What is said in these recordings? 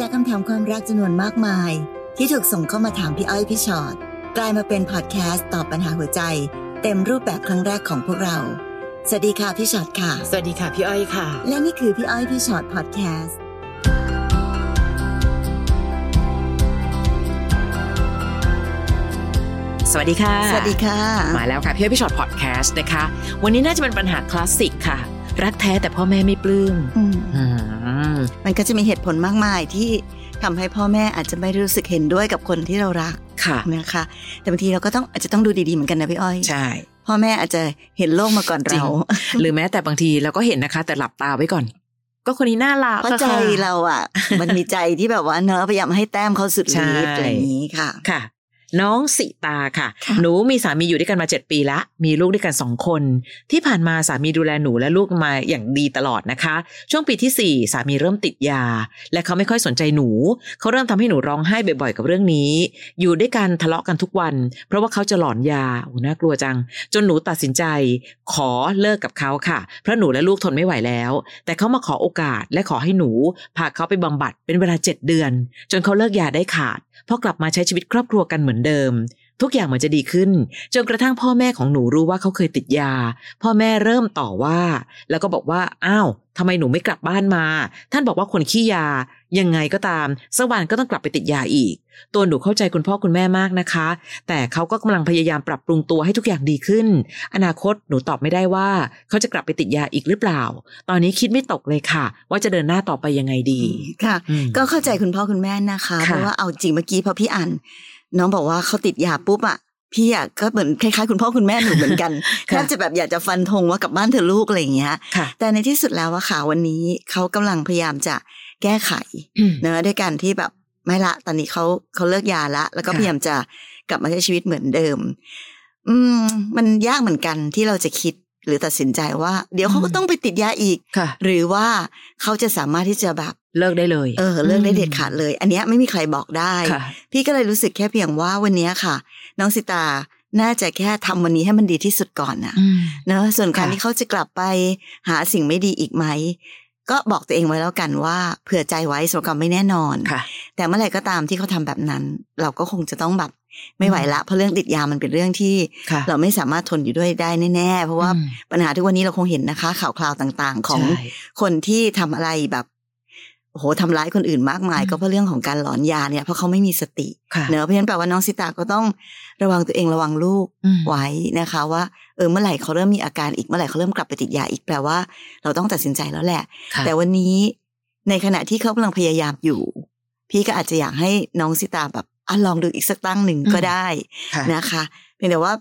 จากคำถามความรักจำนวนมากมาย ที่ถูกส่งเข้ามาถามพี่อ้อยพี่ชอ็อตกลายมาเป็นพอดแคสต์ตอบปัญหาหัวใจ เต็มรูปแบบครั้งแรกของพวกเรา สวัสดีค่ะพี่ชอ็อตค่ะ สวัสดีค่ะพี่อ้อยค่ะ และนี่คือพี่อ้อยพี่ชอ็อตพอดแคสต์สวัสดีค่ะ สวัสดีค่ะ มาแล้วค่ะพี่อ้อยพี่ฉอดพอดแคสต์นะคะ วันนี้น่าจะเป็นปัญหาคลาสสิกค่ะ รักแท้แต่พ่อแม่ไม่ปลื้มอืมอื มมันก็จะมีเหตุผลมากมายที่ทำให้พ่อแม่อาจจะไม่รู้สึกเห็นด้วยกับคนที่เรารักค่ะนะคะ แต่บางทีเราก็ต้องอาจจะต้องดูดีๆเหมือนกันนะพี่อ้อย ใช่ พ่อแม่อาจจะเห็นโลกมาก่อนจริเรางหรือแม้แต่บางทีเราก็เห็นนะคะ แต่หลับตาไว้ก่อน ก็คนนี้น่ารักเพราะอะใจค่ะเราอะ มันมีใจที่แบบว่าเนอะพยายามให้แต้มเขาสุดใช่ฤทธิ์อะไรอย่างนี้ค่ะ ค่ะ น้องสิตาค่ะค่ะ หนูมีสามีอยู่ด้วยกันมาเจ็ดปีละ มีลูกด้วยกันสองคน ที่ผ่านมาสามีดูแลหนูและลูกมาอย่างดีตลอดนะคะ ช่วงปีที่สี่สามีเริ่มติดยา และเขาไม่ค่อยสนใจหนู เขาเริ่มทำให้หนูร้องไห้บ่อยๆกับเรื่องนี้ อยู่ด้วยกันทะเลาะกันทุกวัน เพราะว่าเขาจะหลอนยาโอ้น่ากลัวจัง จนหนูตัดสินใจ ขอเลิกกับเขาค่ะ เพราะหนูและลูกทนไม่ไหวแล้ว แต่เขามาขอโอกาสและขอให้หนูพาเขาไปบำบัดเป็นเวลาเจ็ดเดือน จนเขาเลิกยาได้ขาด พอกลับมาใช้ชีวิตครอบครัวกันเหมือนเดิม ทุกอย่างเหมือนจะดีขึ้น จนกระทั่งพ่อแม่ของหนูรู้ว่าเขาเคยติดยา พ่อแม่เริ่มต่อว่า แล้วก็บอกว่าอ้าวทำไมหนูไม่กลับบ้านมา ท่านบอกว่าคนขี้ยา ยังไงก็ตามสักวันก็ต้องกลับไปติดยาอีก ตัวหนูเข้าใจคุณพ่อคุณแม่มากนะคะ แต่เขาก็กำลังพยายามปรับปรุงตัวให้ทุกอย่างดีขึ้น อนาคตหนูตอบไม่ได้ว่า เขาจะกลับไปติดยาอีกหรือเปล่า ตอนนี้คิดไม่ตกเลยค่ะ ว่าจะเดินหน้าต่อไปยังไงดีค่ะอืมก็เข้าใจคุณพ่อคุณแม่นะคะค่ะเพราะว่าเอาจริงเมื่อกี้พอพี่อ่าน น้องบอกว่าเขาติดยาปุ๊บอะพี่อะก็เหมือนคล้ายๆคุณพ่อคุณแม่หนูเหมือนกันแทค่ะบจะแบบอยากจะฟันธงว่ากลับบ้านเธอะลูกอะไรอย่างเงี้ยค่ะแต่ในที่สุดแล้วอะค่ะวันนี้เขากำลังพยายามจะแก้ไขอืมเนอะด้วยการที่แบบไม่ละ ตอนนี้เขาเขาเลิกยาละ แล้วก็ค่ะพยายามจะกลับมาใช้ชีวิตเหมือนเดิม อืม มันยากเหมือนกันที่เราจะคิด หรือตัดสินใจว่า เดี๋ยวเขาก็ต้องไปติดยาอีกค่ะหรือว่าเขาจะสามารถที่จะแบบเลิกได้เลย เออ เลิกได้เด็ดขาดเลย อันเนี้ยไม่มีใครบอกได้ค่ะพี่ก็เลยรู้สึกแค่เพียงว่าวันเนี้ยค่ะ น้องสิตาน่าจะแค่ทำวันนี้ให้มันดีที่สุดก่อนนะอืมเนอะส่วนการค่ะที่เขาจะกลับไปหาสิ่งไม่ดีอีกไหม ก็บอกตัวเองไว้แล้วกันว่า เผื่อใจไว้สำหรับความไม่แน่นอนค่ะแต่เมื่อไหร่ก็ตามที่เขาทำแบบนั้น เราก็คงจะต้องแบบ ไม่ไหวละเพราะเรื่องติดยามันเป็นเรื่องที่ค่ะเราไม่สามารถทนอยู่ด้วยได้แน่ๆเพราะว่าอืมปัญหาทุกวันนี้เราคงเห็นนะคะ ข่าวคราวต่างๆ ของใช่คนที่ทำอะไรแบบโอ้โหทำร้ายคนอื่นมากมายอืมก็เพราะเรื่องของการหลอนยาเนี่ยเพราะเขาไม่มีสติค่ะเนอะเพราะฉะนั้นแปลว่าน้องสิตาก็ต้องระวังตัวเองระวังลูกอืมไว้นะคะ ว่าเออเมื่อไหร่เขาเริ่มมีอาการอีกเมื่อไหร่เขาเริ่มกลับไปติดยาอีกแปลว่า เราต้องตัดสินใจแล้วแหละค่ะแต่วันนี้ในขณะที่เขากำลังพยายามอยู่ พี่ก็อาจจะอยากให้น้องสิตาแบบ อะลองดูอีกสักตั้งหนึ่งก็ได้ค่ะนะคะเพียงแต่ว่า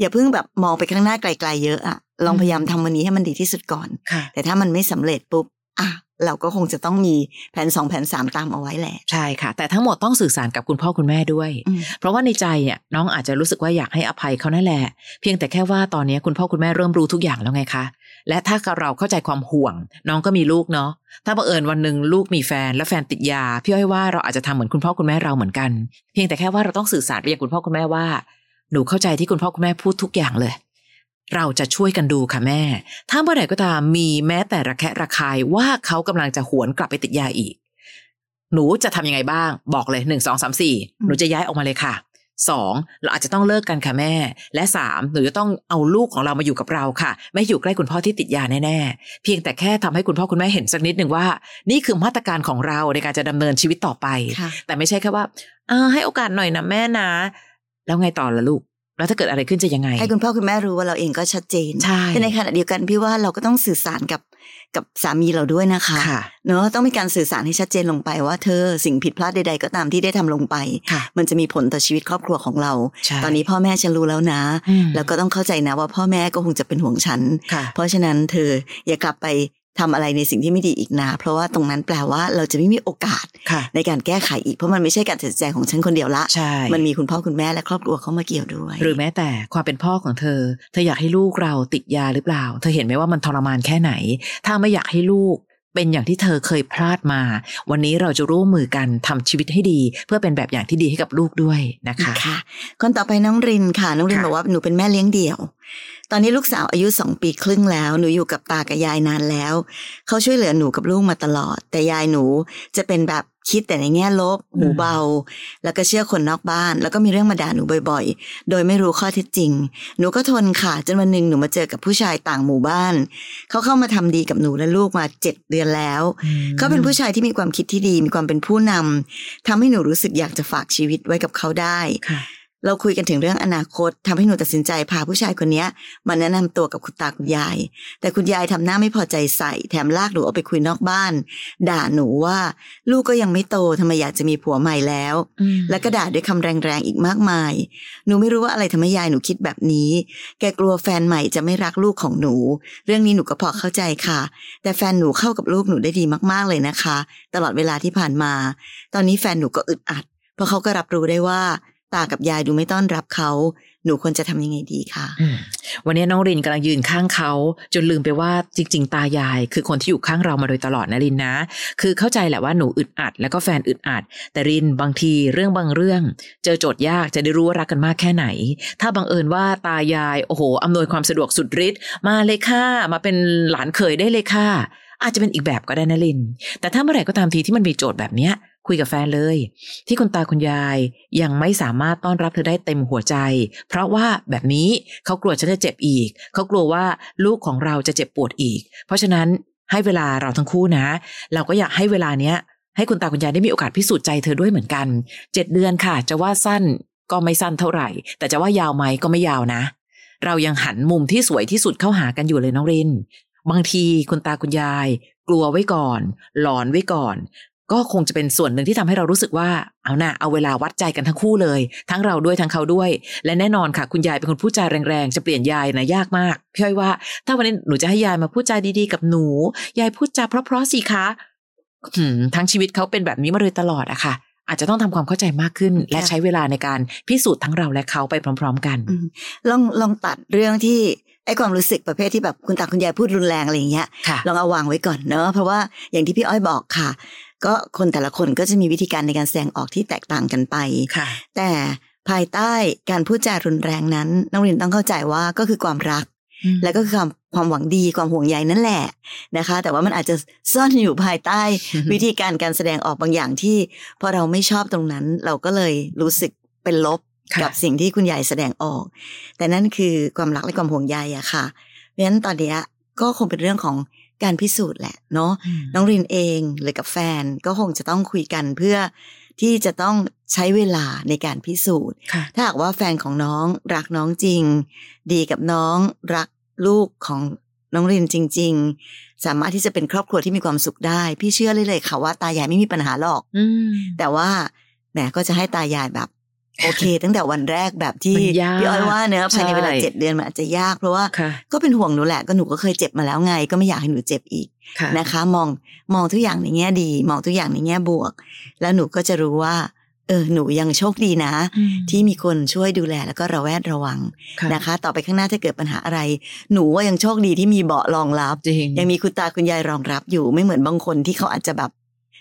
อย่าเพิ่งแบบมองไปข้างหน้าไกล ๆ เยอะอะลองอืมพยายามทำวันนี้ให้มันดีที่สุดก่อนค่ะแต่ถ้ามันไม่สำเร็จปุ๊บอะเราก็คงจะต้องมีแผนสองแผนสามตามเอาไว้แหละ ใช่ค่ะ แต่ทั้งหมดต้องสื่อสารกับคุณพ่อคุณแม่ด้วยอืมเพราะว่าในใจเนี่ยน้องอาจจะรู้สึกว่าอยากให้อภัยเขานั่นแหละ เพียงแต่แค่ว่าตอนนี้คุณพ่อคุณแม่เริ่มรู้ทุกอย่างแล้วไงคะ และถ้าเราเข้าใจความห่วง น้องก็มีลูกเนาะถ้าบังเอิญวันหนึ่งลูกมีแฟนและแฟนติดยาพี่อ้อยว่าเราอาจจะทำเหมือนคุณพ่อคุณแม่เราเหมือนกัน เพียงแต่แค่ว่าเราต้องสื่อสารไปยังคุณพ่อคุณแม่ว่า หนูเข้าใจที่คุณพ่อคุณแม่พูดทุกอย่างเลย เราจะช่วยกันดูค่ะแม่ ถ้าเมื่อไหร่ก็ตามมีแม้แต่ระแคะระคายว่าเขากำลังจะหวนกลับไปติดยาอีก หนูจะทำยังไงบ้าง บอกเลยหนึ่งสองสามสี่หนูจะย้ายออกมาเลยค่ะสองเราอาจจะต้องเลิกกันค่ะแม่ และสามหนูจะต้องเอาลูกของเรามาอยู่กับเราค่ะ ไม่อยู่ใกล้คุณพ่อที่ติดยาแน่ๆ เพียงแต่แค่ทำให้คุณพ่อคุณแม่เห็นสักนิดหนึ่งว่า นี่คือมาตรการของเราในการจะดำเนินชีวิตต่อไปค่ะแต่ไม่ใช่แค่ว่า เออให้โอกาสหน่อยนะแม่นะ แล้วไงต่อละลูก แล้วถ้าเกิดอะไรขึ้นจะยังไง ให้คุณพ่อคุณแม่รู้ว่าเราเองก็ชัดเจนใช่แต่ในขณะเดียวกันพี่ว่าเราก็ต้องสื่อสารกับกับสามีเราด้วยนะคะค่ะเนอะต้องมีการสื่อสารให้ชัดเจนลงไปว่าเธอสิ่งผิดพลาดใด ๆ ก็ตามที่ได้ทำลงไปค่ะมันจะมีผลต่อชีวิตครอบครัวของเราใช่ตอนนี้พ่อแม่ฉันรู้แล้วนะอืมแล้วก็ต้องเข้าใจนะว่าพ่อแม่ก็คงจะเป็นห่วงฉันค่ะเพราะฉะนั้นเธออย่ากลับไป ทำอะไรในสิ่งที่ไม่ดีอีกนะ เพราะว่าตรงนั้นแปลว่าเราจะไม่มีโอกาสค่ะในการแก้ไขอีก เพราะมันไม่ใช่การตัดสินใจของฉันคนเดียวละใช่มันมีคุณพ่อคุณแม่และครอบครัวเข้ามาเกี่ยวด้วย หรือแม้แต่ความเป็นพ่อของเธอ เธออยากให้ลูกเราติดยาหรือเปล่า เธอเห็นไหมว่ามันทรมานแค่ไหน ถ้าไม่อยากให้ลูกเป็นอย่างที่เธอเคยพลาดมา วันนี้เราจะร่วมมือกันทำชีวิตให้ดี เพื่อเป็นแบบอย่างที่ดีให้กับลูกด้วยนะคะ ค่ะ คนต่อไปน้องรินค่ะ น้องรินค่ะบอกว่าหนูเป็นแม่เลี้ยงเดี่ยวตอนนี้ลูกสาวอายุสองปีครึ่งแล้ว หนูอยู่กับตากับยายนานแล้ว เขาช่วยเหลือหนูกับลูกมาตลอด แต่ยายหนูจะเป็นแบบคิดแต่ในแง่ลบ หูเบา แล้วก็เชื่อคนนอกบ้าน แล้วก็มีเรื่องมาด่าหนูบ่อยๆ โดยไม่รู้ข้อเท็จจริง หนูก็ทนค่ะจนวันหนึ่งหนูมาเจอกับผู้ชายต่างหมู่บ้าน เขาเข้ามาทำดีกับหนูและลูกมาเจ็ดเดือนแล้ว เขาเป็นผู้ชายที่มีความคิดที่ดี มีความเป็นผู้นำทำให้หนูรู้สึกอยากจะฝากชีวิตไว้กับเขาได้ค่ะ เราคุยกันถึงเรื่องอนาคตทำให้หนูตัดสินใจพาผู้ชายคนเนี้ยมาแนะนำตัวกับคุณตาคุณยาย แต่คุณยายทำหน้าไม่พอใจใส่ แถมลากหนูออกไปคุยนอกบ้าน ด่าหนูว่า ลูกก็ยังไม่โตทำไมอยากจะมีผัวใหม่แล้ว แล้วก็ด่าด้วยคำแรงๆอีกมากมาย หนูไม่รู้ว่าอะไรทำให้ยายหนูคิดแบบนี้ แกกลัวแฟนใหม่จะไม่รักลูกของหนู เรื่องนี้หนูก็พอเข้าใจค่ะ แต่แฟนหนูเข้ากับลูกหนูได้ดีมากๆเลยนะคะ ตลอดเวลาที่ผ่านมา ตอนนี้แฟนหนูก็อึดอัด เพราะเขาก็รับรู้ได้ว่า ตากับยายดูไม่ต้อนรับเขาหนูควรจะทำยังไงดีคะวันนี้น้องรินกำลังยืนข้างเขาจนลืมไปว่าจริง ๆ ตายาย คือคนที่อยู่ข้างเรามาโดยตลอดนะรินนะ คือเข้าใจแหละว่าหนูอึดอัด แล้วก็แฟนอึดอัด แต่รินบางทีเรื่องบางเรื่อง เจอโจทย์ยากจะได้รู้ว่ารักกันมากแค่ไหน ถ้าบังเอิญว่าตายายโอ้โหอำนวยความสะดวกสุดฤทธิ์มาเลยค่ะมาเป็นหลานเขยได้เลยค่ะอาจจะเป็นอีกแบบก็ได้นะลิน แต่ถ้าเมื่อไหร่ก็ตามทีที่มันมีโจทย์แบบเนี้ย คุยกับแฟนเลย ที่คุณตาคุณยายยังไม่สามารถต้อนรับเธอได้เต็มหัวใจ เพราะว่าแบบนี้เขากลัวฉันจะเจ็บอีก เขากลัวว่าลูกของเราจะเจ็บปวดอีก เพราะฉะนั้นให้เวลาเราทั้งคู่นะ เราก็อยากให้เวลาเนี้ย ให้คุณตาคุณยายได้มีโอกาสพิสูจน์ใจเธอด้วยเหมือนกันเจ็ดเดือนค่ะ จะว่าสั้นก็ไม่สั้นเท่าไหร่ แต่จะว่ายาวไหมก็ไม่ยาวนะ เรายังหันมุมที่สวยที่สุดเข้าหากันอยู่เลยน้องริน บางทีคุณตาคุณยาย กลัวไว้ก่อน หลอนไว้ก่อน ก็คงจะเป็นส่วนหนึ่งที่ทำให้เรารู้สึกว่าเอานะเอาเวลาวัดใจกันทั้งคู่เลย ทั้งเราด้วยทั้งเขาด้วย และแน่นอนค่ะ คุณยายเป็นคนพูดจาแรงๆ จะเปลี่ยนยายนะยากมากพี่อ้อยว่า ถ้าวันนี้หนูจะให้ยายมาพูดจาดีๆกับหนู ยายพูดจาเพราะๆสิคะหืมทั้งชีวิตเขาเป็นแบบนี้มาโดยตลอดอะค่ะอาจจะต้องทำความเข้าใจมากขึ้น และใช้เวลาในการพิสูจน์ทั้งเราและเขาไปพร้อม ๆ กันอืมลองลองตัดเรื่องที่ไอ้ความรู้สึกประเภทที่แบบคุณตาคุณยายพูดรุนแรงอะไรอย่างเงี้ยค่ะลองเอาวางไว้ก่อนเนอะเพราะว่าอย่างที่พี่อ้อยบอกค่ะ ก็คนแต่ละคนก็จะมีวิธีการในการแสดงออกที่แตกต่างกันไปค่ะแต่ภายใต้การพูดจารุนแรงนั้นน้องรินต้องเข้าใจว่าก็คือความรัก และก็คือความความหวังดีความห่วงใยนั่นแหละนะคะ แต่ว่ามันอาจจะซ่อนอยู่ภายใต้วิธีการการแสดงออกบางอย่างที่พอเราไม่ชอบตรงนั้น เราก็เลยรู้สึกเป็นลบค่ะกับสิ่งที่คุณยายแสดงออก แต่นั่นคือความรักและความห่วงใยอะค่ะเพราะฉะนั้นตอนเนี้ยก็คงเป็นเรื่องของ การพิสูจน์แหละเนาะน้องรินเองหรือกับแฟนก็คงจะต้องคุยกันเพื่อที่จะต้องใช้เวลาในการพิสูจน์ค่ะถ้าหากว่าแฟนของน้องรักน้องจริง ดีกับน้องรักลูกของน้องรินจริง ๆ สามารถที่จะเป็นครอบครัวที่มีความสุขได้ พี่เชื่อเลยเลยค่ะว่าตายายไม่มีปัญหาหรอกอืมแต่ว่าแหมก็จะให้ตายายแบบ โอเค ตั้งแต่วันแรกแบบที่มันยากพี่อ้อยว่าเนอะภายในเวลาใช่เจ็ดเดือนมันอาจจะยากเพราะว่าค่ะก็เป็นห่วงหนูแหละก็หนูก็เคยเจ็บมาแล้วไง ก็ไม่อยากให้หนูเจ็บอีกค่ะนะคะ มองมองทุกอย่างในแง่ดี มองทุกอย่างในแง่บวก แล้วหนูก็จะรู้ว่า เออหนูยังโชคดีนะอืมที่มีคนช่วยดูแลแล้วก็ระแวดระวังค่ะนะคะ ต่อไปข้างหน้าถ้าเกิดปัญหาอะไร หนูว่ายังโชคดีที่มีเบาะรองรับจริงยังมีคุณตาคุณยายรองรับอยู่ไม่เหมือนบางคนที่เขาอาจจะแบบ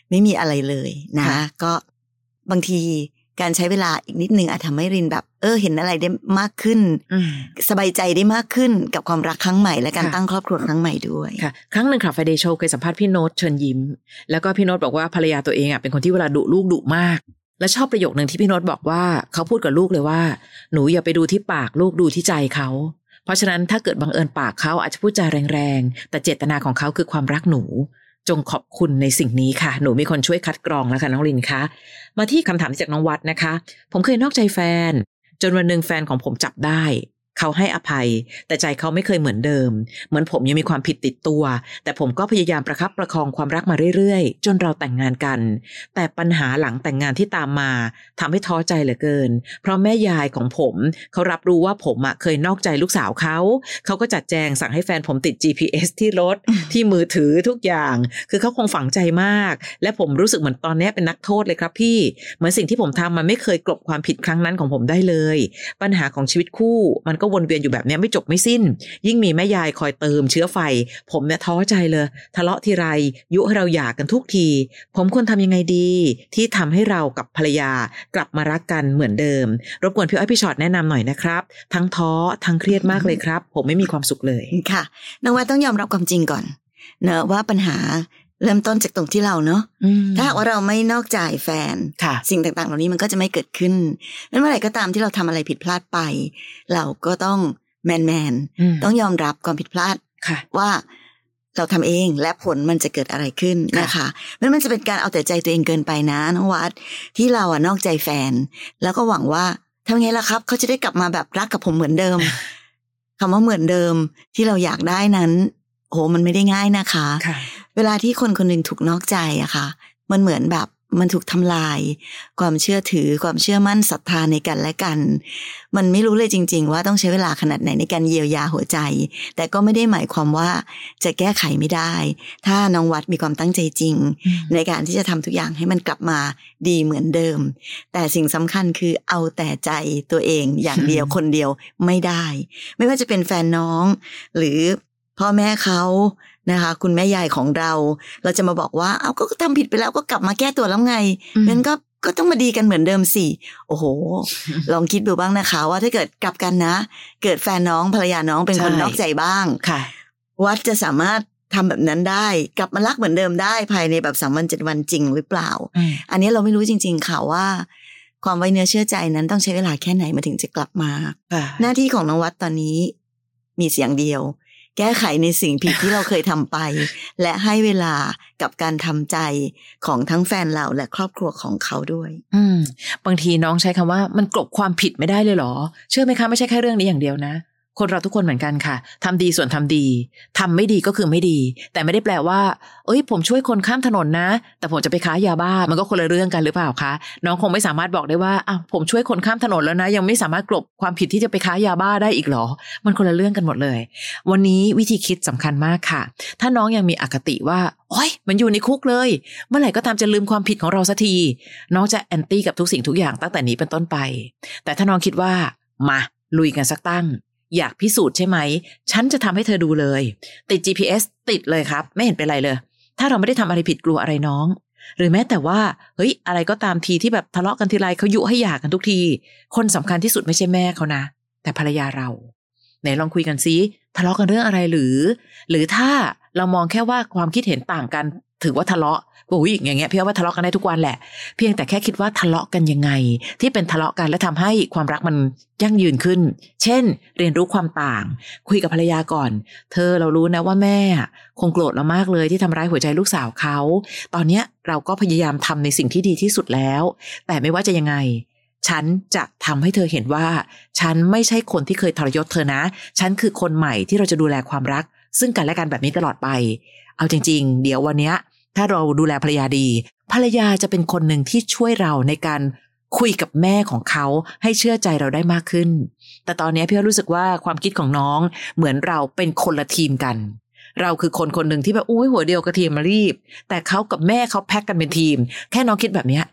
ไม่มีอะไรเลยนะค่ะก็บางที การใช้เวลาอีกนิดนึงอาจทำให้รินแบบ เออ เห็นอะไรได้มากขึ้นอืมสบายใจได้มากขึ้นกับความรักครั้งใหม่ และการค่ะตั้งครอบครัวครั้งใหม่ด้วยค่ะครั้งหนึ่งค่ะไฟเดย์โชว์เคยสัมภาษณ์พี่โน้ตเชิญยิ้ม แล้วก็พี่โน้ตบอกว่าภรรยาตัวเองอะเป็นคนที่เวลาดุลูกดุมาก และชอบประโยคหนึ่งที่พี่โน้ตบอกว่าเขาพูดกับลูกเลยว่า หนูอย่าไปดูที่ปากลูกดูที่ใจเขาเพราะฉะนั้นถ้าเกิดบังเอิญปากเขาอาจจะพูดจาแรงๆแต่เจตนาของเขาคือความรักหนู จงขอบคุณในสิ่งนี้ค่ะ หนูมีคนช่วยคัดกรองแล้วค่ะน้องลินคะ มาที่คำถามจากน้องวัดนะคะ ผมเคยนอกใจแฟน จนวันหนึ่งแฟนของผมจับได้ เขาให้อภัย แต่ใจเขาไม่เคยเหมือนเดิม เหมือนผมยังมีความผิดติดตัว แต่ผมก็พยายามประคับประคองความรักมาเรื่อยๆ จนเราแต่งงานกัน แต่ปัญหาหลังแต่งงานที่ตามมาทำให้ท้อใจเหลือเกิน เพราะแม่ยายของผมเขารับรู้ว่าผมอะเคยนอกใจลูกสาวเขาเขาก็จัดแจงสั่งให้แฟนผมติด GPS ที่รถที่มือถือทุกอย่าง คือเขาคงฝังใจมาก และผมรู้สึกเหมือนตอนนี้เป็นนักโทษเลยครับพี่ เหมือนสิ่งที่ผมทำมันไม่เคยกลบความผิดครั้งนั้นของผมได้เลย ปัญหาของชีวิตคู่มันก็วนเวียนอยู่แบบนี้ไม่จบไม่สิ้น ยิ่งมีแม่ยายคอยเติมเชื้อไฟ ผมเนี่ยท้อใจเลย ทะเลาะทีไร ยุให้เราหยากันทุกที ผมควรทำยังไงดี ที่ทำให้เรากับภรรยากลับมารักกันเหมือนเดิม รบกวนพี่อ้อยพี่ชอตแนะนำหน่อยนะครับ ทั้งท้อทั้งเครียดมากเลยครับ ผมไม่มีความสุขเลยค่ะน้องว่าต้องยอมรับความจริงก่อนเนอะว่าปัญหา เริ่มต้นจากตรงที่เราเนอะอืมถ้าหากว่าเราไม่นอกใจแฟนค่ะสิ่งต่างๆ เหล่านี้มันก็จะไม่เกิดขึ้นนั้นเมื่อไหร่ก็ตามที่เราทำอะไรผิดพลาดไป เราก็ต้องแมนแมนๆอืมต้องยอมรับความผิดพลาดค่ะว่าเราทำเองและผลมันจะเกิดอะไรขึ้นค่ะนะคะมันมันจะเป็นการเอาแต่ใจตัวเองเกินไปนะน้องวัดที่เราอะนอกใจแฟน แล้วก็หวังว่าทำไงล่ะครับ เขาจะได้กลับมาแบบรักกับผมเหมือนเดิมคำว่าเหมือนเดิมที่เราอยากได้นั้นโหมันไม่ได้ง่ายนะคะค่ะ เวลาที่คนคนหนึ่งถูกนอกใจอะค่ะ มันเหมือนแบบมันถูกทำลาย ความเชื่อถือความเชื่อมั่นศรัทธาในกันและกัน มันไม่รู้เลยจริง ๆ ว่าต้องใช้เวลาขนาดไหนในการเยียวยาหัวใจ แต่ก็ไม่ได้หมายความว่าจะแก้ไขไม่ได้ ถ้าน้องวัดมีความตั้งใจจริง ในการที่จะทำทุกอย่างให้มันกลับมาดีเหมือนเดิม แต่สิ่งสำคัญคือเอาแต่ใจตัวเองอย่างเดียวคนเดียวไม่ได้ ไม่ว่าจะเป็นแฟนน้อง หรือพ่อแม่เขา นะคะ คุณแม่ยายของเรา เราจะมาบอกว่า เอาก็ทำผิดไปแล้วก็กลับมาแก้ตัวแล้วไงอืมงั้นก็ก็ต้องมาดีกันเหมือนเดิมสิ โอ้โห ลองคิดดูบ้างนะคะ ว่าถ้าเกิดกลับกันนะ เกิดแฟนน้องภรรยาน้องเป็นคนใช่นอกใจบ้างค่ะ วัดจะสามารถทำแบบนั้นได้ กลับมารักเหมือนเดิมได้ภายในแบบสามวันเจ็ดวันจริงหรือเปล่าอืมอันนี้เราไม่รู้จริง ๆ ค่ะว่า ความไว้เนื้อเชื่อใจนั้นต้องใช้เวลาแค่ไหนมาถึงจะกลับมาค่ะหน้าที่ของน้องวัดตอนนี้ มีเสียงเดียว แก้ไขในสิ่งผิดที่เราเคยทำไป และให้เวลากับการทำใจของทั้งแฟนเราและครอบครัวของเขาด้วย อืม บางทีน้องใช้คำว่ามันกลบความผิดไม่ได้เลยเหรอ เชื่อไหมคะไม่ใช่แค่เรื่องนี้อย่างเดียวนะ คนเราทุกคนเหมือนกันค่ะทำดีส่วนทำดีทำไม่ดีก็คือไม่ดี แต่ไม่ได้แปลว่า เอ้ย ผมช่วยคนข้ามถนนนะ แต่ผมจะไปค้ายาบ้า มันก็คนละเรื่องกันหรือเปล่าคะ น้องคงไม่สามารถบอกได้ว่าอ้าวผมช่วยคนข้ามถนนแล้วนะ ยังไม่สามารถกลบความผิดที่จะไปค้ายาบ้าได้อีกหรอ มันคนละเรื่องกันหมดเลย วันนี้วิธีคิดสำคัญมากค่ะ ถ้าน้องยังมีอคติว่า โอ้ย มันอยู่ในคุกเลย เมื่อไหร่ก็ตามจะลืมความผิดของเราสักที น้องจะแอนตี้กับทุกสิ่งทุกอย่างตั้งแต่นี้เป็นต้นไป แต่ถ้าน้องคิดว่า มา ลุยกันสักตั้ง อยากพิสูจน์ใช่ไหม ฉันจะทำให้เธอดูเลย ติด GPS ติดเลยครับ ไม่เห็นเป็นไรเลย ถ้าเราไม่ได้ทำอะไรผิดกลัวอะไรน้อง หรือแม้แต่ว่า เฮ้ย อะไรก็ตามทีที่แบบทะเลาะกันทีไรเขายุให้หย่ากันทุกที คนสำคัญที่สุดไม่ใช่แม่เขานะ แต่ภรรยาเรา ไหนลองคุยกันซิทะเลาะกันเรื่องอะไรหรือ หรือถ้าเรามองแค่ว่าความคิดเห็นต่างกัน ถือว่าทะเลาะอุ้ยอย่างเงี้ยพี่ว่าทะเลาะกันได้ทุกวันแหละ เพียงแต่แค่คิดว่าทะเลาะกันยังไง ที่เป็นทะเลาะกันและทำให้ความรักมันยั่งยืนขึ้น เช่น เรียนรู้ความต่าง คุยกับภรรยาก่อน เธอเรารู้นะว่าแม่ คงโกรธเรามากเลยที่ทำร้ายหัวใจลูกสาวเขา ตอนเนี้ยเราก็พยายามทำในสิ่งที่ดีที่สุดแล้ว แต่ไม่ว่าจะยังไง ฉันจะทำให้เธอเห็นว่า ฉันไม่ใช่คนที่เคยทรยศเธอนะ ฉันคือคนใหม่ที่เราจะดูแลความรัก ซึ่งกันและกันแบบนี้ตลอดไป เอาจริง ๆ เดี๋ยววันเนี้ย ถ้าเราดูแลภรรยาดี ภรรยาจะเป็นคนหนึ่งที่ช่วยเราในการคุยกับแม่ของเขาให้เชื่อใจเราได้มากขึ้น แต่ตอนนี้พี่รู้สึกว่าความคิดของน้องเหมือนเราเป็นคนละทีมกัน เราคือคนคนหนึ่งที่แบบอุ้ยหัวเดียวกระเทียมมารีบ แต่เขากับแม่เขาแพ็กกันเป็นทีม แค่น้องคิดแบบเนี้ย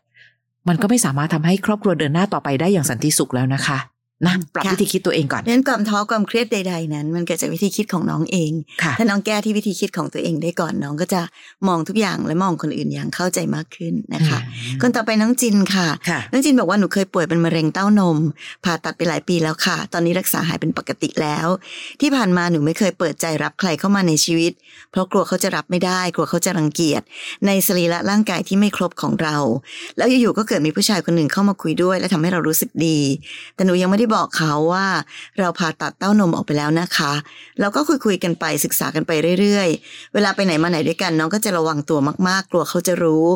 มันก็ไม่สามารถทำให้ครอบครัวเดินหน้าต่อไปได้อย่างสันติสุขแล้วนะคะ นะปรับค่ะวิธีคิดตัวเองก่อนเพราะฉะนั้นความท้อความเครียดใด ๆ นั้น มันเกิดจากวิธีคิดของน้องเองค่ะถ้าน้องแก้ที่วิธีคิดของตัวเองได้ก่อนน้องก็จะมองทุกอย่างและมองคนอื่นอย่างเข้าใจมากขึ้นนะคะ คนต่อไปน้องจินค่ะค่ะน้องจินบอกว่าหนูเคยป่วยเป็นมะเร็งเต้านมผ่าตัดไปหลายปีแล้วค่ะ ตอนนี้รักษาหายเป็นปกติแล้ว ที่ผ่านมาหนูไม่เคยเปิดใจรับใครเข้ามาในชีวิต เพราะกลัวเขาจะรับไม่ได้ กลัวเขาจะรังเกียจ ในสรีระร่างกายที่ไม่ครบของเรา แล้วอยู่ๆก็เกิดมีผู้ชายคนหนึ่งเข้ามาคุยด้วย และทำให้เรารู้สึกดี แต่หนูยังไม่ได้บอกเขาว่าเราผ่าตัดเต้านมออกไปแล้วนะคะเราก็คุยคุยๆกันไปศึกษากันไปเรื่อยๆ เวลาไปไหนมาไหนด้วยกันน้องก็จะระวังตัวมากๆ กลัวเขาจะรู้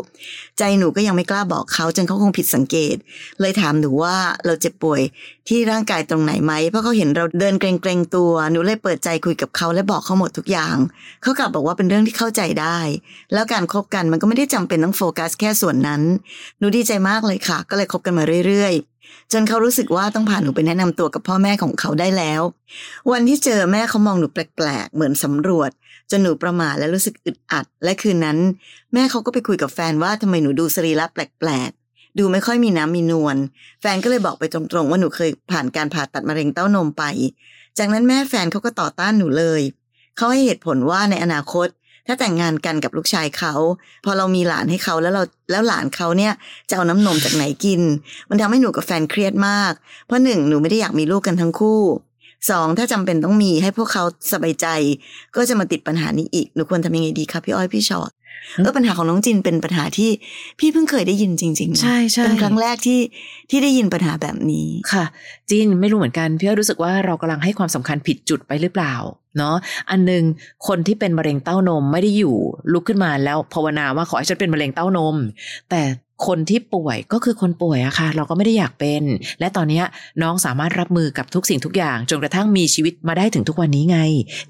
ใจหนูก็ยังไม่กล้าบอกเขาจนเขาคงผิดสังเกต เลยถามหนูว่าเราเจ็บป่วยที่ร่างกายตรงไหนไหมเพราะเขาเห็นเราเดินเกรงๆตัวหนูเลยเปิดใจคุยกับเขาและบอกเขาหมดทุกอย่าง เขากลับบอกว่าเป็นเรื่องที่เข้าใจได้ แล้วการคบกันมันก็ไม่ได้จำเป็นต้องโฟกัสแค่ส่วนนั้น หนูดีใจมากเลยค่ะ ก็เลยคบกันมาเรื่อยๆ จนเขารู้สึกว่าต้องพาหนูไปแนะนำตัวกับพ่อแม่ของเขาได้แล้ว วันที่เจอแม่เขามองหนูแปลกๆ เหมือนสำรวจ จนหนูประหม่าและรู้สึกอึดอัด และคืนนั้น แม่เขาก็ไปคุยกับแฟนว่าทำไมหนูดูสรีระแปลกๆ ดูไม่ค่อยมีน้ำมีนวล แฟนก็เลยบอกไปตรงๆ ว่าหนูเคยผ่านการผ่าตัดมะเร็งเต้านมไป จากนั้นแม่แฟนเขาก็ต่อต้านหนูเลย เขาให้เหตุผลว่าในอนาคต ถ้าแต่งงานกันกับลูกชายเขา พอเรามีหลานให้เขาแล้วเราแล้วหลานเขาเนี่ยจะเอาน้ำนมจากไหนกิน มันทำให้หนูกับแฟนเครียดมาก เพราะหนึ่งหนูไม่ได้อยากมีลูกกันทั้งคู่ สองถ้าจำเป็นต้องมีให้พวกเขาสบายใจ ก็จะมาติดปัญหานี้อีกหนูควรทำยังไงดีคะพี่อ้อยพี่ชอตเออปัญหาของน้องจินเป็นปัญหาที่พี่เพิ่งเคยได้ยินจริงๆนะใช่ใช่เป็นครั้งแรกที่ที่ได้ยินปัญหาแบบนี้ค่ะ จินไม่รู้เหมือนกันพี่อ้อยรู้สึกว่าเรากำลังให้ความสำคัญผิดจุดไปหรือเปล่าเนาะอันหนึงคนที่เป็นมะเร็งเต้านมไม่ได้อยู่ลุกขึ้นมาแล้วภาวนาว่าขอให้ฉันเป็นมะเร็งเต้านม แต่ คนที่ป่วยก็คือคนป่วยอะค่ะ เราก็ไม่ได้อยากเป็น และตอนเนี้ยน้องสามารถรับมือกับทุกสิ่งทุกอย่าง จนกระทั่งมีชีวิตมาได้ถึงทุกวันนี้ไง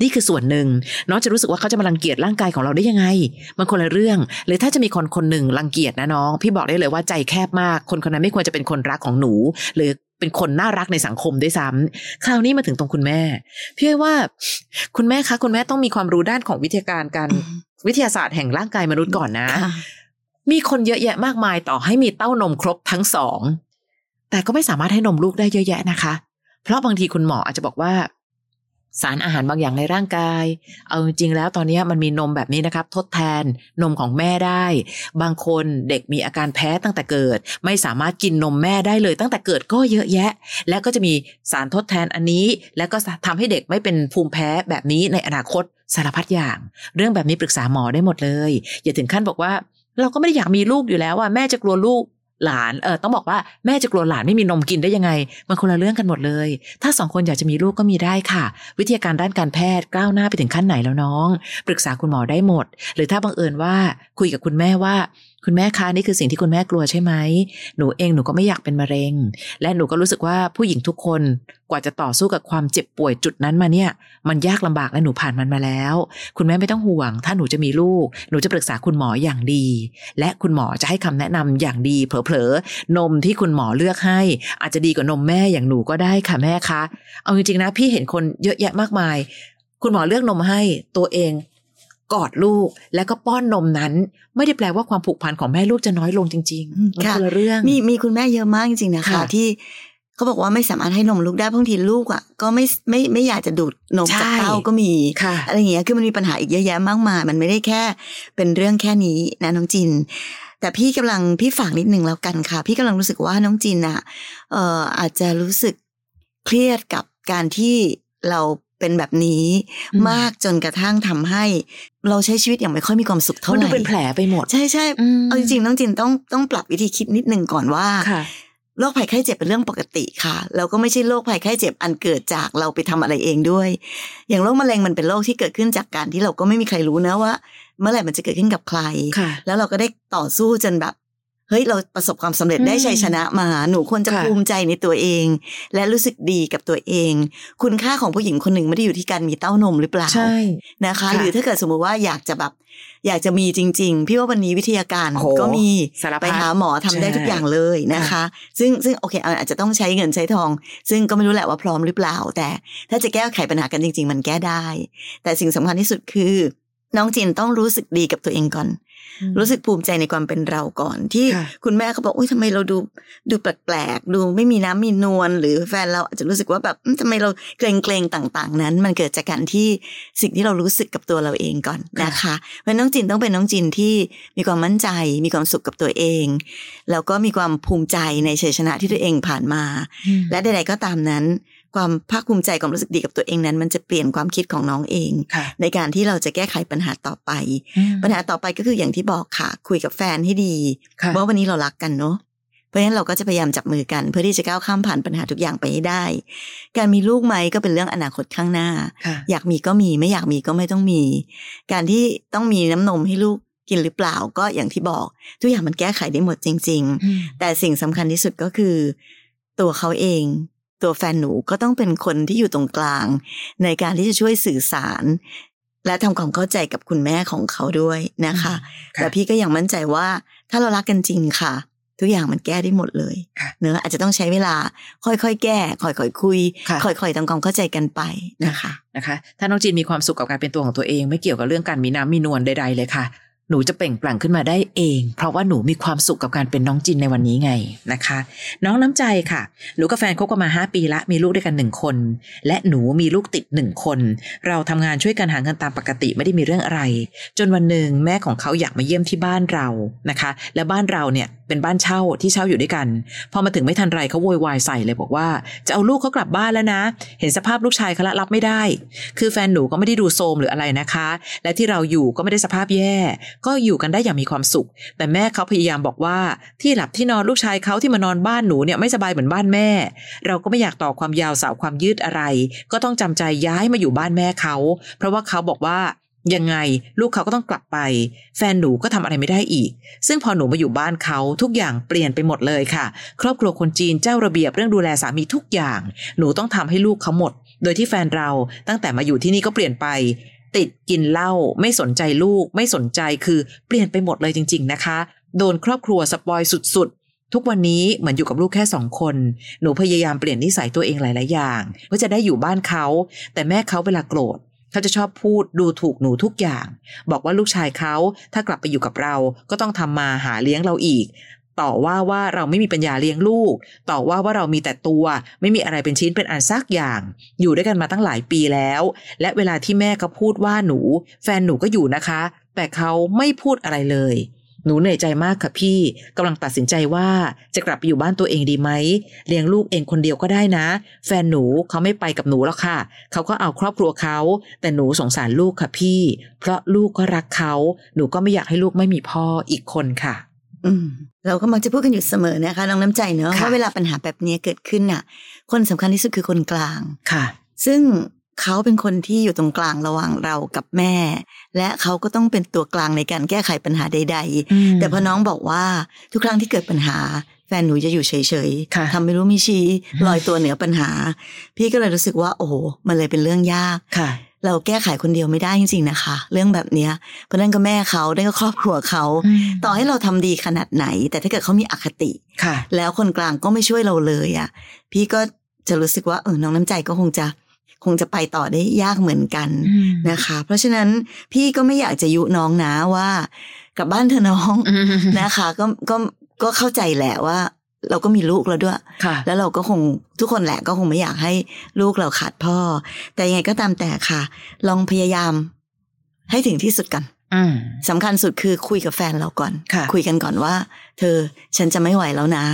นี่คือส่วนหนึ่ง น้องจะรู้สึกว่าเขาจะมารังเกียจร่างกายของเราได้ยังไง มันคนละเรื่องหรือถ้าจะมีคนคนหนึ่งรังเกียจนะน้อง พี่บอกได้เลยว่าใจแคบมาก คนคนนั้นไม่ควรจะเป็นคนรักของหนู หรือเป็นคนน่ารักในสังคมด้วยซ้ำคราวนี้มาถึงตรงคุณแม่ พี่อ้อยว่า คุณแม่คะ คุณแม่ต้องมีความรู้ด้านของวิทยาการการอืมวิทยาศาสตร์แห่งร่างกายมนุษย์ก่อนนะค่ะ มีคนเยอะแยะมากมายต่อให้มีเต้านมครบทั้งสอง แต่ก็ไม่สามารถให้นมลูกได้เยอะแยะนะคะ เพราะบางทีคุณหมออาจจะบอกว่า สารอาหารบางอย่างในร่างกาย เอาจริงๆแล้วตอนนี้มันมีนมแบบนี้นะครับ ทดแทนนมของแม่ได้ บางคนเด็กมีอาการแพ้ตั้งแต่เกิด ไม่สามารถกินนมแม่ได้เลย ตั้งแต่เกิดก็เยอะแยะ และก็จะมีสารทดแทนอันนี้ แล้วก็ทำให้เด็กไม่เป็นภูมิแพ้แบบนี้ในอนาคตสารพัดอย่าง เรื่องแบบนี้ปรึกษาหมอได้หมดเลย อย่าถึงขั้นบอกว่า เราก็ไม่ได้อยากมีลูกอยู่แล้วว่าแม่จะกลัวลูกหลานเออต้องบอกว่าแม่จะกลัวหลานไม่มีนมกินได้ยังไง มันคนละเรื่องกันหมดเลย ถ้าสองคนอยากจะมีลูกก็มีได้ค่ะ วิทยาการด้านการแพทย์ก้าวหน้าไปถึงขั้นไหนแล้วน้อง ปรึกษาคุณหมอได้หมด หรือถ้าบังเอิญว่าคุยกับคุณแม่ว่า คุณแม่คะนี่คือสิ่งที่คุณแม่กลัวใช่ไหมหนูเองหนูก็ไม่อยากเป็นมะเร็ง และหนูก็รู้สึกว่าผู้หญิงทุกคนกว่าจะต่อสู้กับความเจ็บป่วยจุดนั้นมาเนี่ย มันยากลำบากและหนูผ่านมันมาแล้ว คุณแม่ไม่ต้องห่วง ถ้าหนูจะมีลูก หนูจะปรึกษาคุณหมออย่างดี และคุณหมอจะให้คำแนะนำอย่างดี เผลอๆนมที่คุณหมอเลือกให้ อาจจะดีกว่านมแม่อย่างหนูก็ได้ค่ะแม่คะเอาจริงๆนะพี่เห็นคนเยอะแยะมากมาย คุณหมอเลือกนมให้ตัวเอง กอดลูกแล้วก็ป้อนนมนั้น ไม่ได้แปลว่าความผูกพันของแม่ลูกจะน้อยลงจริงอืมๆมันค่ะคนละเรื่องมีมีคุณแม่เยอะมากจริงๆนะคะค่ะที่เขาบอกว่าไม่สามารถให้นมลูกได้บางทีลูกอะก็ไม่ไม่ไม่อยากจะดูดนมจากใช่เต้าก็มีค่ะอะไรอย่างเงี้ยคือมันมีปัญหาอีกเยอะแยะมากมาย มันไม่ได้แค่เป็นเรื่องแค่นี้นะน้องจิน แต่พี่กำลังพี่ฝากนิดนึงแล้วกันค่ะ พี่กำลังรู้สึกว่าน้องจินอะเอ่ออาจจะรู้สึกเครียดกับการที่เรา เป็นแบบนี้อืมมากจนกระทั่งทำให้ เราใช้ชีวิตอย่างไม่ค่อยมีความสุขเท่ามันไหดูร่เป็นแผลไปหมด ใช่ใช่อืมเอาจริงๆน้องจินต้องต้องปรับวิธีคิดนิดนึงก่อนว่าค่ะโรคภัยไข้เจ็บเป็นเรื่องปกติค่ะ แล้วก็ไม่ใช่โรคภัยไข้เจ็บอันเกิดจากเราไปทำอะไรเองด้วย อย่างโรคมะเร็งมันเป็นโรคที่เกิดขึ้นจากการที่เราก็ไม่มีใครรู้นะว่า เมื่อไหร่มันจะเกิดขึ้นกับใครค่ะแล้วเราก็ได้ต่อสู้จนแบบ เฮ้ยเราประสบความสำเร็จได้อืมชัยชนะมา หนูควรจะค่ะภูมิใจในตัวเอง และรู้สึกดีกับตัวเอง คุณค่าของผู้หญิงคนหนึ่งไม่ได้อยู่ที่การมีเต้านมหรือเปล่าใช่นะคะค่ะหรือถ้าเกิดสมมุติว่าอยากจะแบบอยากจะมีจริง ๆ พี่ว่าวันนี้วิทยาการโอ้โหก็มีสารพัดไปหาหมอทำได้ใช่ทุกอย่างเลยนะคะค่ะซึ่งซึ่งโอเคอาจจะต้องใช้เงินใช้ทอง ซึ่งก็ไม่รู้แหละว่าพร้อมหรือเปล่า แต่ถ้าจะแก้ไขปัญหากันจริง ๆ มันแก้ได้ แต่สิ่งสำคัญที่สุดคือน้องจินต้องรู้สึกดีกับตัวเองก่อน รู้สึกภูมิใจในความเป็นเราก่อนที่ค่ะคุณแม่เขาบอกอุ้ยทำไมเราดูดูแปลกๆดูไม่มีน้ำมีนวลหรือแฟนเราอาจจะรู้สึกว่าแบบอืมทำไมเราเกรงเกรงๆต่าง ๆ นั้น มันเกิดจากการที่สิ่งที่เรารู้สึกกับตัวเราเองก่อนนะคะเพราะฉะนั้นน้องจินต้องเป็นน้องจินที่มีความมั่นใจ มีความสุขกับตัวเอง แล้วก็มีความภูมิใจในชัยชนะที่ตัวเองผ่านมาอืมและใดๆก็ตามนั้น ความภาคภูมิใจความรู้สึกดีกับตัวเองนั้น มันจะเปลี่ยนความคิดของน้องเองค่ะในการที่เราจะแก้ไขปัญหาต่อไปอืมปัญหาต่อไปก็คืออย่างที่บอกค่ะ คุยกับแฟนให้ดีค่ะว่าวันนี้เรารักกันเนาะเพราะฉะนั้นเราก็จะพยายามจับมือกัน เพื่อที่จะก้าวข้ามผ่านปัญหาทุกอย่างไปให้ได้ การมีลูกไหมก็เป็นเรื่องอนาคตข้างหน้าค่ะอยากมีก็มีไม่อยากมีก็ไม่ต้องมี การที่ต้องมีน้ำนมให้ลูกกินหรือเปล่าก็อย่างที่บอก ทุกอย่างมันแก้ไขได้หมดจริงๆอืมแต่สิ่งสำคัญที่สุดก็คือ ตัวเขาเอง ตัวแฟนหนูก็ต้องเป็นคนที่อยู่ตรงกลาง ในการที่จะช่วยสื่อสาร และทำความเข้าใจกับคุณแม่ของเขาด้วยนะคะค่ะแต่พี่ก็ยังมั่นใจว่าถ้าเรารักกันจริงค่ะ ทุกอย่างมันแก้ได้หมดเลยค่ะเนอะอาจจะต้องใช้เวลาค่อยๆ แก้ ค่อยๆ คุยค่ะค่อยๆทำความเข้าใจกันไปนะคะนะคะ ถ้าน้องจีนมีความสุขกับการเป็นตัวของตัวเอง ไม่เกี่ยวกับเรื่องการมีน้ำมีนวลใดๆเลยค่ะ หนูจะเปล่งปลั่งขึ้นมาได้เอง เพราะว่าหนูมีความสุขกับการเป็นน้องจินในวันนี้ไงนะคะ น้องน้ำใจค่ะ หนูกับแฟนคบกันมา 5 ปีละมีลูกด้วยกันหนึ่งคน และหนูมีลูกติดหนึ่งคน เราทำงานช่วยกันหาเงินตามปกติไม่ได้มีเรื่องอะไร จนวันหนึ่งแม่ของเขาอยากมาเยี่ยมที่บ้านเรานะคะ และบ้านเราเนี่ย เป็นบ้านเช่าที่เช่าอยู่ด้วยกัน พอมาถึงไม่ทันไรเขาโวยวายใส่เลยบอกว่า จะเอาลูกเขากลับบ้านแล้วนะ เห็นสภาพลูกชายเขาละรับไม่ได้ คือแฟนหนูก็ไม่ได้ดูโทมหรืออะไรนะคะ และที่เราอยู่ก็ไม่ได้สภาพแย่ ก็อยู่กันได้อย่างมีความสุข แต่แม่เขาพยายามบอกว่า ที่หลับที่นอนลูกชายเขาที่มานอนบ้านหนูเนี่ยไม่สบายเหมือนบ้านแม่ เราก็ไม่อยากต่อความยาวสาวความยืดอะไร ก็ต้องจำใจย้ายมาอยู่บ้านแม่เขา เพราะว่าเขาบอกว่า ยังไงลูกเขาก็ต้องกลับไป แฟนหนูก็ทำอะไรไม่ได้อีก ซึ่งพอหนูมาอยู่บ้านเขาทุกอย่างเปลี่ยนไปหมดเลยค่ะ ครอบครัวคนจีนเจ้าระเบียบเรื่องดูแลสามีทุกอย่าง หนูต้องทำให้ลูกเขาหมด โดยที่แฟนเราตั้งแต่มาอยู่ที่นี่ก็เปลี่ยนไป ติดกินเหล้าไม่สนใจลูก ไม่สนใจคือเปลี่ยนไปหมดเลยจริง ๆ นะคะ โดนครอบครัวสปอยสุดๆทุกวันนี้เหมือนอยู่กับลูกแค่สองคน หนูพยายามเปลี่ยนนิสัยตัวเองหลาย ๆ อย่างเพื่อจะได้อยู่บ้านเขา แต่แม่เขาเวลาโกรธ เขาจะชอบพูดดูถูกหนูทุกอย่าง บอกว่าลูกชายเขาถ้ากลับไปอยู่กับเราก็ต้องทำมาหาเลี้ยงเราอีก ต่อว่าว่าเราไม่มีปัญญาเลี้ยงลูก ต่อว่าว่าเรามีแต่ตัว ไม่มีอะไรเป็นชิ้นเป็นอันซักอย่าง อยู่ด้วยกันมาตั้งหลายปีแล้ว และเวลาที่แม่เขาพูดว่าหนู แฟนหนูก็อยู่นะคะ แต่เขาไม่พูดอะไรเลย หนูเหนื่อยใจมากค่ะพี่กำลังตัดสินใจว่าจะกลับไปอยู่บ้านตัวเองดีไหมเลี้ยงลูกเองคนเดียวก็ได้นะ แฟนหนูเขาไม่ไปกับหนูแล้วค่ะ เขาก็เอาครอบครัวเขา แต่หนูสงสารลูกค่ะพี่ เพราะลูกก็รักเขา หนูก็ไม่อยากให้ลูกไม่มีพ่ออีกคนค่ะ อืมเราก็มักจะพูดกันอยู่เสมอนะคะน้องน้ำใจเนอะค่ะว่าเวลาปัญหาแบบนี้เกิดขึ้นน่ะ คนสำคัญที่สุดคือคนกลางค่ะ ซึ่ง เขาเป็นคนที่อยู่ตรงกลางระหว่างเรากับแม่ และเขาก็ต้องเป็นตัวกลางในการแก้ไขปัญหาใด ๆ แต่พอน้องบอกว่าทุกครั้งที่เกิดปัญหา แฟนหนูจะอยู่เฉยค่ะๆทำไม่รู้มีชี้ลอยตัวเหนือปัญหา พี่ก็เลยรู้สึกว่า โอ้โหมันเลยเป็นเรื่องยากค่ะเราแก้ไขคนเดียวไม่ได้จริงๆนะคะ เรื่องแบบเนี้ยเพราะนั่นก็แม่เขานั่นก็ครอบครัวเขา ต่อให้เราทำดีขนาดไหน แต่ถ้าเกิดเขามีอคติค่ะ แล้วคนกลางก็ไม่ช่วยเราเลยอะ พี่ก็จะรู้สึกว่าเออน้องน้ำใจก็คงจะ คงจะไปต่อได้ยากเหมือนกันนะคะ เพราะฉะนั้นพี่ก็ไม่อยากจะยุน้องนะว่ากลับบ้านเธอะน้องนะคะ ก็ก็ก็เข้าใจแหละว่า เราก็มีลูกแล้วด้วยค่ะแล้วเราก็คงทุกคนแหละก็คงไม่อยากให้ลูกเราขาดพ่อ แต่ยังไงก็ตามแต่ค่ะ ลองพยายาม ให้ถึงที่สุดกันอืมสำคัญสุดคือคุยกับแฟนเราก่อนค่ะคุยกันก่อนว่า เธอฉันจะไม่ไหวแล้วนะ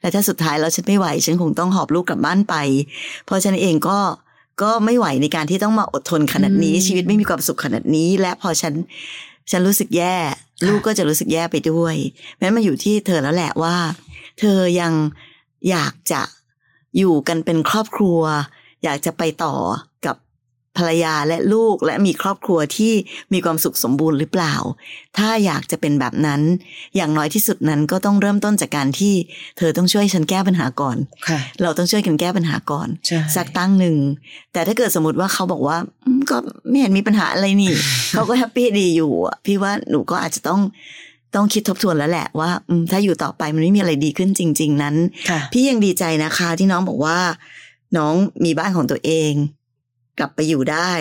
และถ้าสุดท้ายแล้วฉันไม่ไหว ฉันคงต้องหอบลูกกลับบ้านไป เพราะฉันเองก็ ก็ไม่ไหวในการที่ต้องมาอดทนขนาดนี้อืมชีวิตไม่มีความสุขขนาดนี้ และพอฉันฉันรู้สึกแย่ค่ะลูกก็จะรู้สึกแย่ไปด้วยแม้มาอยู่ที่เธอแล้วแหละว่า เธอยังอยากจะอยู่กันเป็นครอบครัว อยากจะไปต่อกับ ภรรยาและลูกและมีครอบครัวที่มีความสุขสมบูรณ์หรือเปล่า ถ้าอยากจะเป็นแบบนั้น อย่างน้อยที่สุดนั้นก็ต้องเริ่มต้นจากการที่ เธอต้องช่วยฉันแก้ปัญหาก่อนค่ะเราต้องช่วยกันแก้ปัญหาก่อนใช่สักตั้งหนึ่ง แต่ถ้าเกิดสมมติว่าเขาบอกว่าอืมก็ไม่เห็นมีปัญหาอะไรนี่ เขาก็แฮปปี้ดีอยู่อะพี่ว่าหนูก็อาจจะต้องต้องคิดทบทวนแล้วแหละว่าอืมถ้าอยู่ต่อไปมันไม่มีอะไรดีขึ้นจริง ๆ นั้นค่ะพี่ยังดีใจนะคะที่น้องบอกว่า น้องมีบ้านของตัวเอง กลับไปอยู่ได้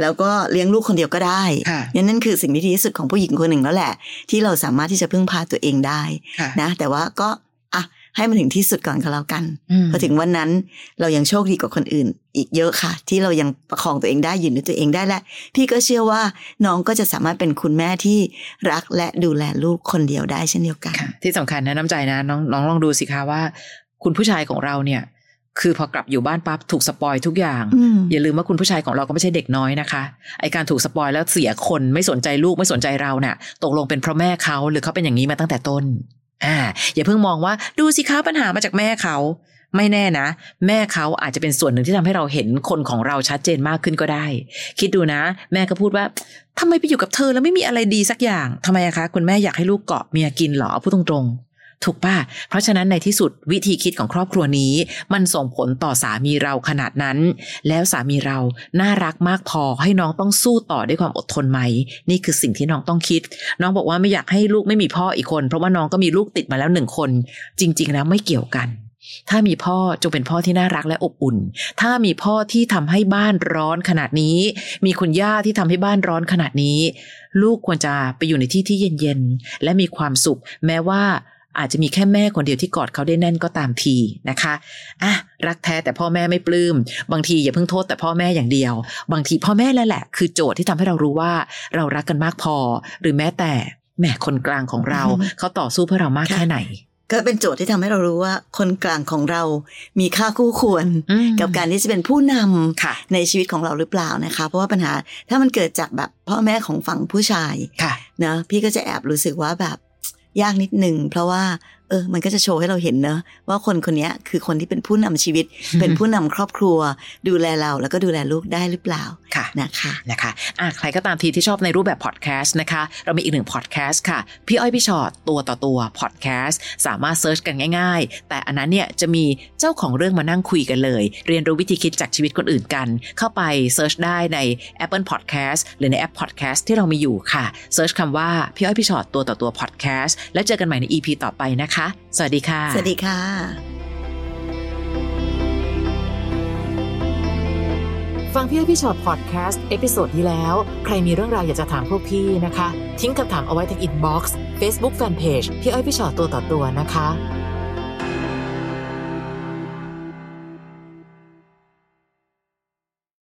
แล้วก็เลี้ยงลูกคนเดียวก็ได้ค่ะนั่นนั่นคือสิ่งที่ดีที่สุดของผู้หญิงคนหนึ่งแล้วแหละ ที่เราสามารถที่จะพึ่งพาตัวเองได้ค่ะนะ แต่ว่าก็อะให้มันถึงที่สุดก่อนก็แล้วกันมพอถึงวันนั้นเรายังโชคดีกว่าคนอื่น อีกเยอะค่ะ ที่เรายังประคองตัวเองได้ยืนด้วยตัวเองได้และ พี่ก็เชื่อว่าน้องก็จะสามารถเป็นคุณแม่ที่รักและดูแลลูกคนเดียวได้เช่นเดียวกันค่ะที่สำคัญนะน้ำใจนะน้องน้องลองดูสิคะว่า คุณผู้ชายของเราเนี่ย คือพอกลับอยู่บ้านปั๊บถูกสปอยทุกอย่างอืมอย่าลืมว่าคุณผู้ชายของเราก็ไม่ใช่เด็กน้อยนะคะไอการถูกสปอยแล้วเสียคนไม่สนใจลูกไม่สนใจเราเนี่ยตกลงเป็นเพราะแม่เขาหรือเขาเป็นอย่างนี้มาตั้งแต่ต้นอ่าอย่าเพิ่งมองว่าดูสิคะปัญหามาจากแม่เขาไม่แน่นะ แม่เขาอาจจะเป็นส่วนหนึ่งที่ทำให้เราเห็นคนของเราชัดเจนมากขึ้นก็ได้ คิดดูนะ แม่ก็พูดว่าทำไมไปอยู่กับเธอแล้วไม่มีอะไรดีสักอย่างทำไมอะคะ คุณแม่อยากให้ลูกเกาะเมียกินเหรอพูดตรงๆ ถูกป่ะ เพราะฉะนั้นในที่สุดวิธีคิดของครอบครัวนี้ มันส่งผลต่อสามีเราขนาดนั้น แล้วสามีเราน่ารักมากพอให้น้องต้องสู้ต่อด้วยความอดทนไหม นี่คือสิ่งที่น้องต้องคิด น้องบอกว่าไม่อยากให้ลูกไม่มีพ่ออีกคน เพราะว่าน้องก็มีลูกติดมาแล้วหนึ่งคน จริง ๆ แล้วไม่เกี่ยวกัน ถ้ามีพ่อจงเป็นพ่อที่น่ารักและอบอุ่น ถ้ามีพ่อที่ทำให้บ้านร้อนขนาดนี้ มีคุณย่าที่ทำให้บ้านร้อนขนาดนี้ ลูกควรจะไปอยู่ในที่ที่เย็นๆและมีความสุข แม้ว่า อาจจะมีแค่แม่คนเดียวที่กอดเขาได้แน่นก็ตามทีนะคะอะรักแท้แต่พ่อแม่ไม่ปลื้ม บางทีอย่าเพิ่งโทษแต่พ่อแม่อย่างเดียว บางทีพ่อแม่แล้วแหละ คือโจทย์ที่ทำให้เรารู้ว่าเรารักกันมากพอ หรือแม้แต่แหม่คนกลางของเราเขาต่อสู้เพื่อเรามากแค่ไหนก็เป็นโจทย์ที่ทำให้เรารู้ว่าคนกลางของเรามีค่าคู่ควรอืมกับการที่จะเป็นผู้นำค่ะในชีวิตของเราหรือเปล่านะคะ เพราะว่าปัญหาถ้ามันเกิดจากแบบพ่อแม่ของฝั่งผู้ชายค่ะนะพี่ก็จะแอบรู้สึกว่าแบบ ยากนิดหนึ่งเพราะว่า เออ มันก็จะโชว์ให้เราเห็นเนอะว่าคนคนเนี้ยคือคนที่เป็นผู้นำชีวิต เป็นผู้นำครอบครัว ดูแลเราแล้วก็ดูแลลูกได้หรือเปล่าค่ะนะคะนะคะอะใครก็ตามทีที่ชอบในรูปแบบพอดแคสต์นะคะ เรามีอีกหนึ่งพอดแคสต์ค่ะ พี่อ้อยพี่ฉอดตัวต่อตัวพอดแคสต์สามารถ search กันง่าย ๆ แต่อันนั้นเนี่ยจะมีเจ้าของเรื่องมานั่งคุยกันเลย เรียนรู้วิธีคิดจากชีวิตคนอื่นกัน เข้าไป search ได้ใน Apple Podcast หรือในแอป Podcast ที่เรามีอยู่ค่ะ search คำว่าพี่อ้อยพี่ฉอดตัวต่อตัวพอดแคสต์แล้วเจอกันใหม่ใน EP ต่อไปนะคะสวัสดีค่ะ สวัสดีค่ะ ฟังพี่อ้อยพี่ฉอดพอดแคสต์ episode ที่แล้ว ใครมีเรื่องราวอยากจะถามพวกพี่นะคะ ทิ้งคำถามเอาไว้ที่ inbox เฟซบุ๊กแฟนเพจพี่อ้อยพี่ฉอดตัวต่อตัวนะคะ